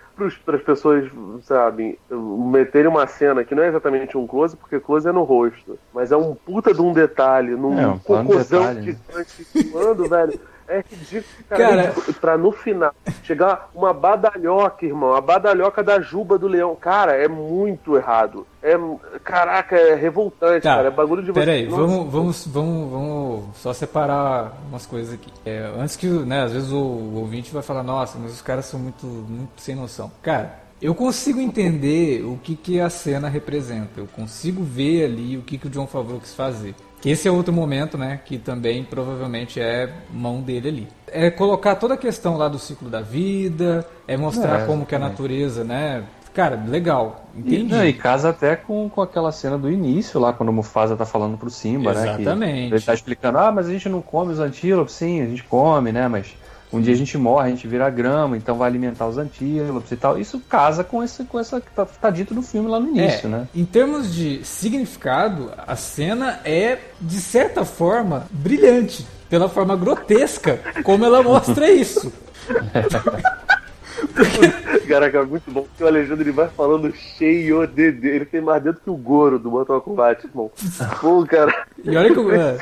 para as pessoas, sabe, meterem uma cena que não é exatamente um close, porque close é no rosto, mas é um puta de um detalhe, num É, um cocôzão detalhe, né? gigante voando, velho. É ridículo, cara. Cara-. Pra no final chegar uma badalhoca, irmão. A badalhoca da juba do leão. Cara, é muito errado. É, caraca, é revoltante, Tá, cara. É bagulho de você. Peraí, Nossa. vamos, vamos, vamos, vamos só separar umas coisas aqui. É, antes que, né, às vezes o, o ouvinte vai falar, nossa, mas os caras são muito, muito sem noção. Cara, eu consigo entender o que, que a cena representa. Eu consigo ver ali o que, que o John Favreau quis fazer. Que esse é outro momento, né, que também provavelmente é mão dele ali. É colocar toda a questão lá do ciclo da vida, é mostrar É, como que a exatamente. natureza, né, cara, legal, E, entendi. não, e casa até com, com aquela cena do início lá, quando o Mufasa tá falando pro Simba, né? que Exatamente. ele tá explicando, ah, mas a gente não come os antílopes, sim, a gente come, né? Mas um dia a gente morre, a gente vira grama, então vai alimentar os antílopes e tal. Isso casa com esse, com essa que tá, tá dito no filme lá no início, é, né? Em termos de significado, a cena é, de certa forma, brilhante. Pela forma grotesca como ela mostra isso. [LAUGHS] Caraca, é muito bom. Porque o Alexandre ele vai falando cheio de dedo. Ele tem mais dedo que o Goro do Mortal Kombat, irmão. Pô, cara. E olha que eu. é.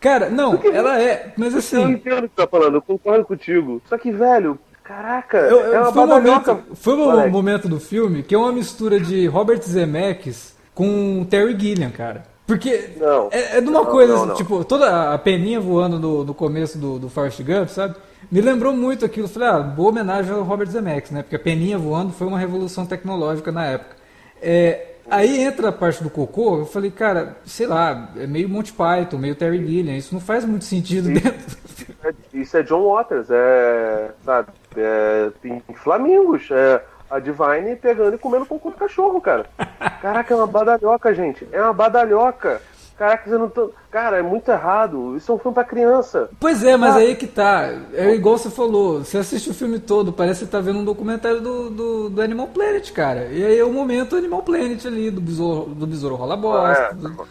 Cara, não, ela é. Mas Eu assim. entendo o que você tá falando, eu concordo contigo. Só que, velho, caraca, eu- eu- é uma foi um momento, foi um momento do filme que é uma mistura de Robert Zemeckis com Terry Gilliam, cara. Porque Não. é, é de uma Não, coisa, não, assim, não. tipo, toda a peninha voando no, no começo do, do Forrest Gump, sabe? Me lembrou muito aquilo. Falei, ah, boa homenagem ao Robert Zemeckis, né? Porque a peninha voando foi uma revolução tecnológica na época. É, aí entra a parte do cocô, eu falei, cara, sei lá, é meio Monty Python, meio Terry Gilliam, isso não faz muito sentido dentro. Isso é John Waters, é. Sabe? É. Pink Flamingos, é. A Divine pegando e comendo cocô do cachorro, cara. Caraca, é uma badalhoca, gente. É uma badalhoca. Caraca, você não tá. Cara, é muito errado. Isso é um filme pra criança. Pois é, mas Ah. aí que tá. É igual você falou, você assiste o filme todo, parece que você tá vendo um documentário do, do, do Animal Planet, cara. E aí é o momento Animal Planet ali, do besouro, do besouro rola bosta. É, do-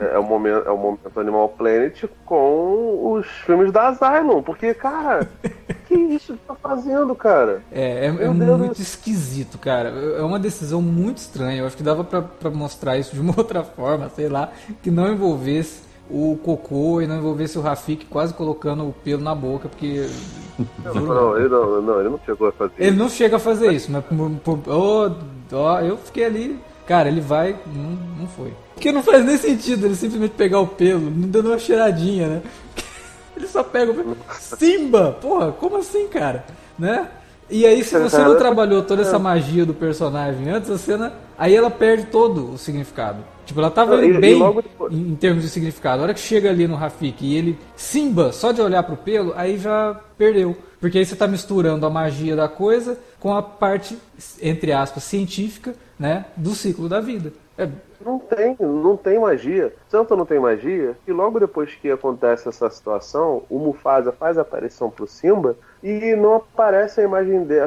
É, é o momento, é o momento Animal Planet com os filmes da Asylum. Porque, cara, [LAUGHS] que isso tá fazendo, cara? É, é, é muito esquisito, cara. É uma decisão muito estranha. Eu acho que dava pra, pra mostrar isso de uma [LAUGHS] outra forma, sei lá, que não envolvesse o cocô e não envolvesse o Rafik quase colocando o pelo na boca, porque. Não, não, ele não, não, ele não chegou a fazer Ele não chega a fazer isso, mas por, por- ó, eu fiquei ali. Cara, ele vai. Não, não foi. Porque não faz nem sentido ele simplesmente pegar o pelo, não dando uma cheiradinha, né? Ele só pega o. Simba! Porra, como assim, cara? Né? E aí, se você não trabalhou toda essa magia do personagem antes, a cena. Aí ela perde todo o significado. Tipo, ela tava e- e bem logo depois- em, em termos de significado. A hora que chega ali no Rafik e ele Simba, só de olhar pro pelo, aí já perdeu. Porque aí você tá misturando a magia da coisa com a parte, entre aspas, científica, né, do ciclo da vida. É, Não tem, não tem magia. Tanto não tem magia que logo depois que acontece essa situação, o Mufasa faz a aparição pro Simba e não aparece a imagem dele.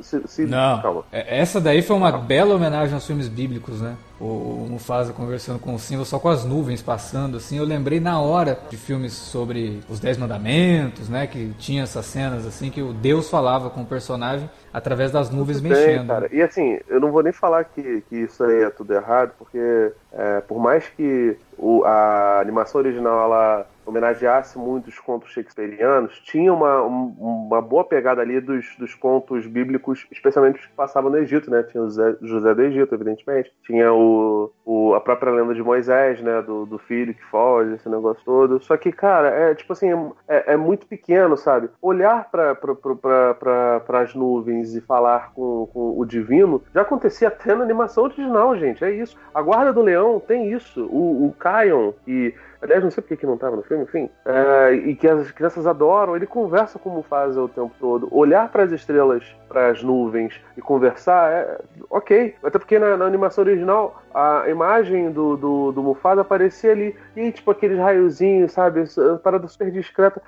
Se, se, Não. Calma. É, Essa daí foi uma bela homenagem aos filmes bíblicos, né? O, Mufasa conversando com o Simba só com as nuvens passando, assim. Eu lembrei na hora de filmes sobre os Dez Mandamentos, né? Que tinha essas cenas, assim, que o Deus falava com o personagem através das nuvens mexendo. cara. E assim, eu não vou nem falar que, que isso aí é tudo errado, porque é, por mais que o- a animação original ela homenageasse muito os contos shakespearianos, tinha uma, um- uma boa pegada ali dos, dos contos bíblicos, especialmente os que passavam no Egito, né? Tinha o José, José do Egito, evidentemente. Tinha o, o, a própria lenda de Moisés, né? Do, do filho que foge, esse negócio todo. Só que, cara, é tipo assim, é, é muito pequeno, sabe? Olhar para as nuvens e falar com, com, o divino já acontecia até na animação original, gente. É isso. A Guarda do Leão tem isso. O, o Kion e aliás, não sei porque que não estava no filme, enfim, é, e que as crianças adoram, ele conversa como faz o tempo todo. Olhar para as estrelas, para as nuvens e conversar, é ok. Até porque na, na animação original, a imagem do, do, do Mufasa aparecia ali, e tipo aqueles raiozinhos, sabe? Parada super discreta.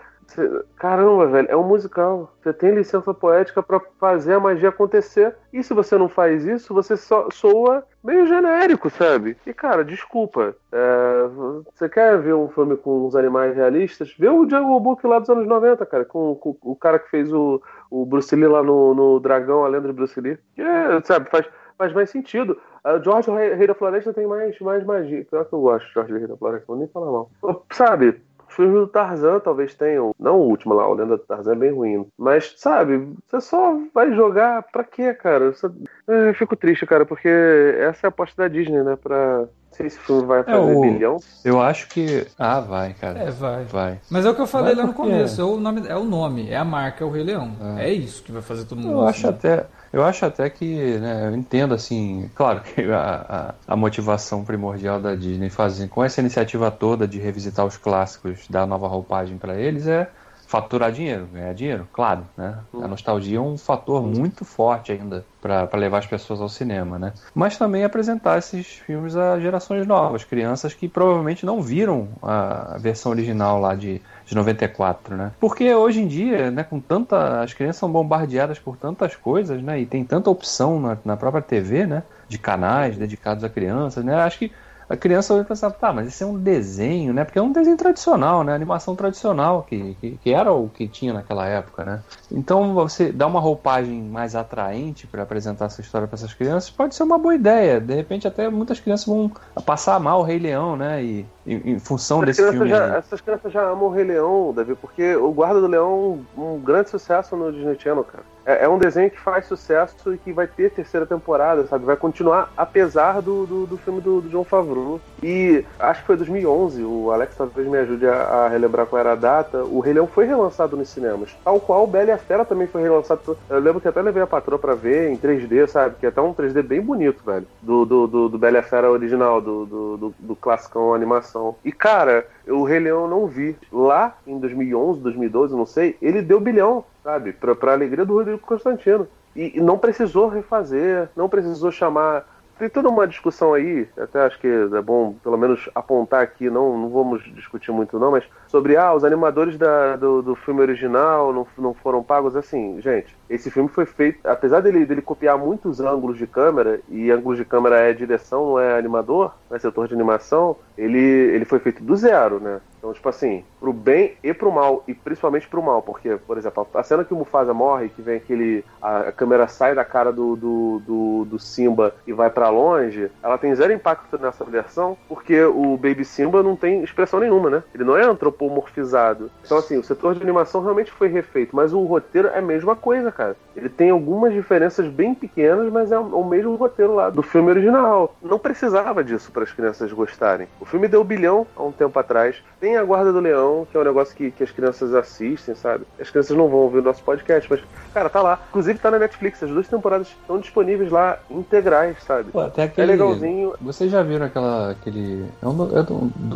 Caramba, velho, é um musical. Você tem licença poética para fazer a magia acontecer. E se você não faz isso, você só soa meio genérico, sabe? E cara, desculpa. É, você quer ver um filme com uns animais realistas? Vê o Jungle Book lá dos anos 90, cara, com, com o cara que fez o, o Bruce Lee lá no, no Dragão, a lenda de Bruce Lee. É, sabe, faz, faz mais sentido. Uh, George, o Rei da Floresta, tem mais, mais magia. Pior que eu gosto de George, o Rei da Floresta, vou nem falar mal. Sabe, filmes do Tarzan talvez tenham. Não o último lá, o Lenda do Tarzan é bem ruim. Mas, sabe, você só vai jogar pra quê, cara? Você... É, eu fico triste, cara, porque essa é a aposta da Disney, né? Pra sei se o filme vai é, fazer é, o... bilhão. Eu acho que. Ah, vai, cara. É, vai. Vai. Mas é o que eu falei vai lá no começo. É o, nome, é o nome, é a marca, é o Rei Leão. É, é isso que vai fazer todo mundo. Eu acho até. Eu acho até que, né, eu entendo assim, claro que a, a, a, motivação primordial da Disney fazer com essa iniciativa toda de revisitar os clássicos, dar nova roupagem para eles é faturar dinheiro, ganhar dinheiro, claro, né? A nostalgia é um fator muito forte ainda para levar as pessoas ao cinema, né? Mas também apresentar esses filmes a gerações novas, crianças que provavelmente não viram a versão original lá de, de 94, né? Porque hoje em dia, né, com tanta as crianças são bombardeadas por tantas coisas, né? E tem tanta opção na, na própria TV, né? De canais dedicados a crianças, né? Acho que a criança vai pensar, tá, mas isso é um desenho, né? Porque é um desenho tradicional, né? Animação tradicional, que, que, que era o que tinha naquela época, né? Então você dá uma roupagem mais atraente para apresentar essa história para essas crianças pode ser uma boa ideia. De repente até muitas crianças vão passar mal o Rei Leão, né? E em, em função essas desse filme. Já, essas crianças já amam o Rei Leão, Davi, porque o Guarda do Leão é um grande sucesso no Disney Channel, cara é, é, um desenho que faz sucesso e que vai ter terceira temporada, sabe? Vai continuar apesar do, do, do filme do, do John Favreau. E acho que foi 2011, o Alex talvez me ajude a, a, relembrar qual era a data. O Rei Leão foi relançado nos cinemas, tal qual o Bela e a Fera também foi relançado. Eu lembro que até levei a patroa pra ver em 3D, sabe? Que é até um 3D bem bonito, velho. Do, do, do, do Bela e a Fera original, do, do, do, do classicão animação. E cara, o Rei Leão eu não vi. Lá em 2011, 2012, não sei, ele deu bilhão, sabe? Pra, pra alegria do Rodrigo Constantino. E, e não precisou refazer, não precisou chamar tem toda uma discussão aí, até acho que é bom pelo menos apontar aqui, não, não vamos discutir muito não, mas sobre ah, os animadores da, do, do filme original não, não foram pagos. Assim, gente, esse filme foi feito, apesar dele, dele copiar muitos ângulos de câmera, e ângulos de câmera é direção, não é animador, é setor de animação, ele, ele foi feito do zero, né? Então, tipo assim, pro bem e pro mal, e principalmente pro mal, porque, por exemplo, a cena que o Mufasa morre, que vem aquele. A, câmera sai da cara do, do, do, do Simba e vai para longe, ela tem zero impacto nessa versão, porque o Baby Simba não tem expressão nenhuma, né? Ele não é antropomorfizado. Então, assim, o setor de animação realmente foi refeito, mas o roteiro é a mesma coisa, cara. Ele tem algumas diferenças bem pequenas, mas é o mesmo roteiro lá do filme original. Não precisava disso para as crianças gostarem. O filme deu bilhão há um tempo atrás. Tem a Guarda do Leão, que é um negócio que, que as crianças assistem, sabe? As crianças não vão ouvir o nosso podcast, mas, cara, tá lá. Inclusive tá na Netflix. As duas temporadas estão disponíveis lá, integrais, sabe? Pô, até aquele... É legalzinho. Vocês já viram aquela. aquele. É, um, é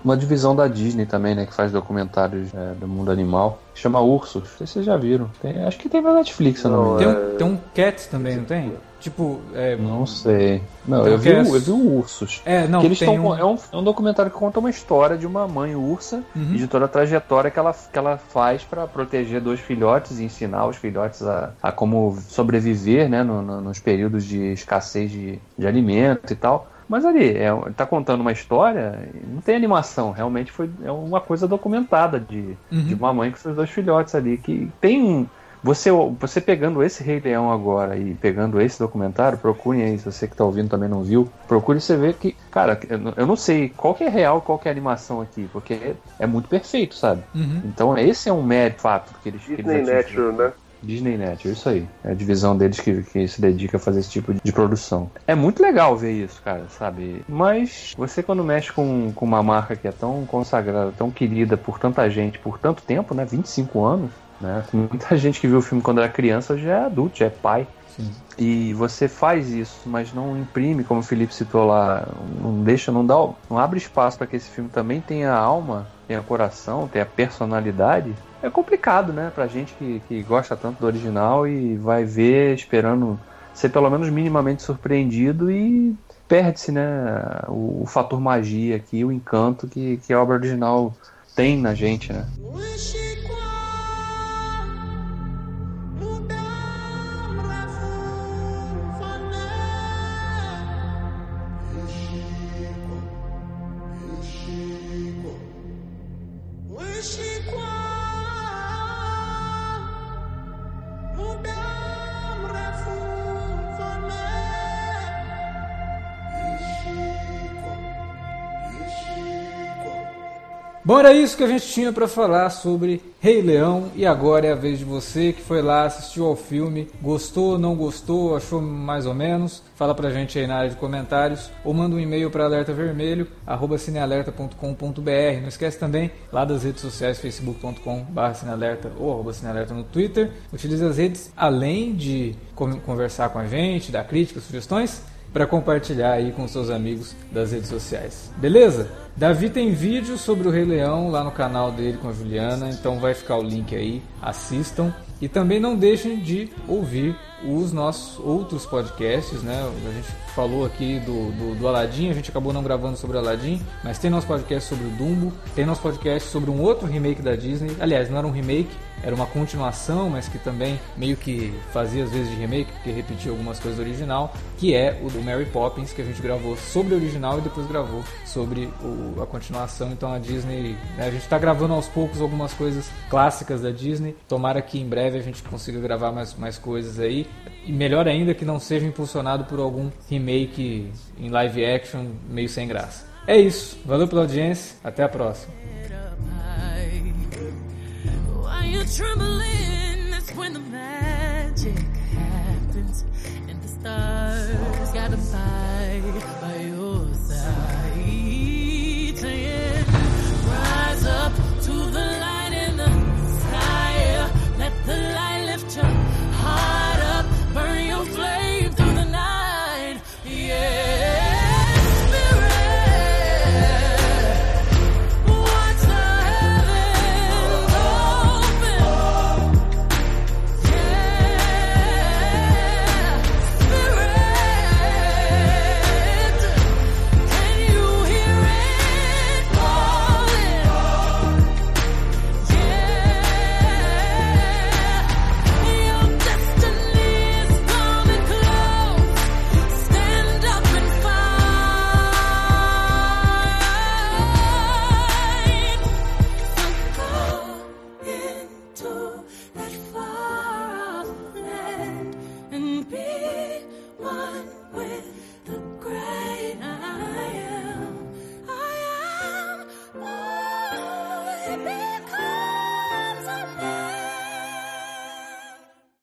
uma divisão da Disney também, né? Que faz documentários é, do mundo animal. Chama Ursos. Não sei se vocês já viram. Tem, acho que tem na Netflix, não, não tem, um, tem um Cats também, não tem? Tipo, é... Não sei. Não, eu vi, é... eu vi o Ursos. É, não, que eles tão, um... É, um, é um documentário que conta uma história de uma mãe ursa uhum. e de toda a trajetória que ela, que ela faz para proteger dois filhotes e ensinar os filhotes a, a como sobreviver, né, no, no, nos períodos de escassez de, de alimento e tal. Mas ali, é, tá contando uma história, não tem animação, realmente foi é uma coisa documentada de, uhum. de uma mãe com seus dois filhotes ali, que tem um você, você pegando esse Rei Leão agora e pegando esse documentário, procurem aí, se você que tá ouvindo também não viu, procure você ver que, cara, eu não sei qual que é real qual que é a animação aqui, porque é, é muito perfeito, sabe? Uhum. Então esse é um mérito fato que eles, Disney eles Natural, né? Disney Net, isso aí. É a divisão deles que, que se dedica a fazer esse tipo de produção. É muito legal ver isso, cara, sabe? Mas você quando mexe com, com uma marca que é tão consagrada, tão querida por tanta gente, por tanto tempo, né? 25 anos, né? Muita [LAUGHS] gente que viu o filme quando era criança já é adulto, já é pai. Sim. E você faz isso, mas não imprime, como o Felipe citou lá, não deixa, não dá, não abre espaço para que esse filme também tenha alma, tenha coração, tenha personalidade. É complicado, né, pra gente que, que gosta tanto do original e vai ver esperando ser pelo menos minimamente surpreendido e perde-se, né, o, o, fator magia aqui, o encanto que, que a obra original tem na gente, né. Bom, era isso que a gente tinha para falar sobre Rei Leão e agora é a vez de você que foi lá, assistiu ao filme, gostou, não gostou, achou mais ou menos? Fala pra gente aí na área de comentários ou manda um e-mail para alertavermelho@cinealerta.com.br. Não esquece também lá das redes sociais facebook.com/cinealerta ou arroba cinealerta no Twitter. Utilize as redes além de conversar com a gente, dar críticas, sugestões para compartilhar aí com seus amigos das redes sociais. Beleza? Davi tem vídeo sobre o Rei Leão lá no canal dele com a Juliana, então vai ficar o link aí, assistam. E também não deixem de ouvir os nossos outros podcasts, né? A gente falou aqui do, do, do Aladdin, a gente acabou não gravando sobre o Aladdin, mas tem nosso podcast sobre o Dumbo, tem nosso podcast sobre um outro remake da Disney. Aliás, não era um remake, era uma continuação, mas que também meio que fazia às vezes de remake, porque repetia algumas coisas do original, que é o do Mary Poppins, que a gente gravou sobre o original e depois gravou sobre o, a continuação. Então a Disney, né, a gente está gravando aos poucos algumas coisas clássicas da Disney. Tomara que em breve a gente consiga gravar mais, mais coisas aí. E melhor ainda que não seja impulsionado por algum remake em live action meio sem graça. É isso. Valeu pela audiência. Até a próxima. stars gotta fight by